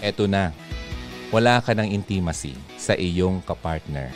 Eto na, wala ka ng intimacy sa iyong kapartner.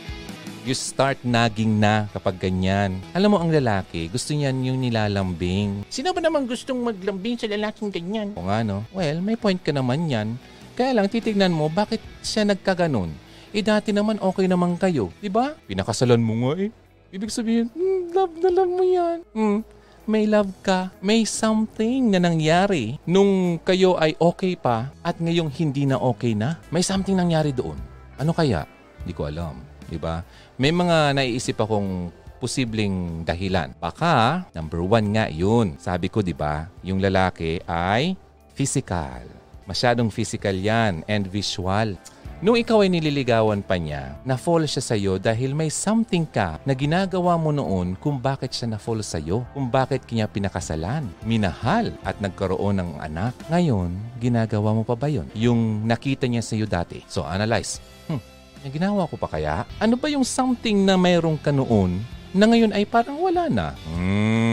You start nagging na kapag ganyan. Alam mo, ang lalaki, gusto niyan yung nilalambing. Sino ba naman gustong maglambing sa lalaking ganyan? O nga, no? Well, may point ka naman yan. Kaya lang, titignan mo, bakit siya nagkaganon? Eh, dati naman okay naman kayo. di ba? Pinakasalan mo nga eh. Ibig sabihin, hmm, love na love mo yan. Hmm, may love ka, may something na nangyari nung kayo ay okay pa at ngayong hindi na okay na. May something nangyari doon. Ano kaya? Hindi ko alam. Di ba? May mga naiisip akong posibleng dahilan. Baka, number one nga yun. Sabi ko, di ba, yung lalaki ay physical. Masyadong physical yan and visual. Nung ikaw ay nililigawan pa niya, na-fall siya sa'yo dahil may something ka na ginagawa mo noon kung bakit siya na-fall sa'yo, kung bakit kanya pinakasalan, minahal at nagkaroon ng anak. Ngayon, ginagawa mo pa ba yun? Yung nakita niya sa'yo dati. So, analyze. Hmm, yung ginawa ko pa kaya? Ano ba yung something na mayroong ka noon na ngayon ay parang wala na? Hmm,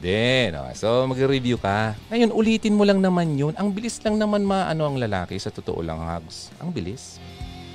pwede. No? So, mag-review ka. Ngayon, ulitin mo lang naman yun. Ang bilis lang naman maano ang lalaki. Sa totoo lang, Hags. Ang bilis.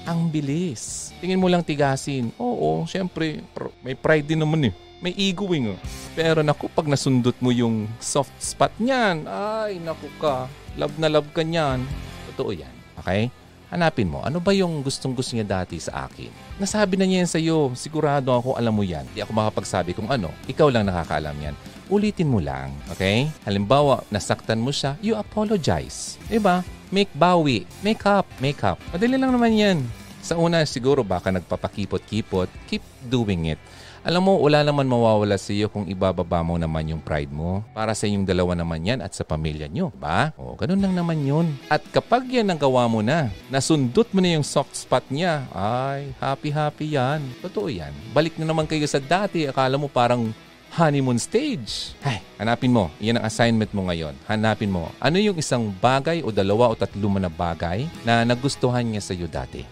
Ang bilis. Tingin mo lang tigasin. Oo, syempre, pr- may pride din naman eh. May ego eh. Pero naku, pag nasundot mo yung soft spot niyan, ay, naku ka. Love na love ka niyan. Totoo yan. Okay? Hanapin mo, ano ba yung gustong gusto niya dati sa akin? Nasabi na niya yan sa'yo. Sigurado ako alam mo yan. Di ako makapagsabi kung ano. Ikaw lang nakakaalam yan. Ulitin mo lang. Okay? Halimbawa, nasaktan mo siya, you apologize. Diba? Make bawi. Make up. Make up. Madali lang naman yan. Sa una, siguro baka nagpapakipot-kipot. Keep doing it. Alam mo, wala naman mawawala sa iyo kung ibababa mo naman yung pride mo. Para sa inyong dalawa naman yan at sa pamilya nyo. Ba? O, ganun lang naman yun. At kapag yan ang gawa mo na, nasundot mo na yung soft spot niya, ay, happy-happy yan. Totoo yan. Balik na naman kayo sa dati. Akala mo parang honeymoon stage. Ay, hanapin mo. Iyan ang assignment mo ngayon. Hanapin mo. Ano yung isang bagay o dalawa o tatlo mo na bagay na nagustuhan niya sa iyo dati?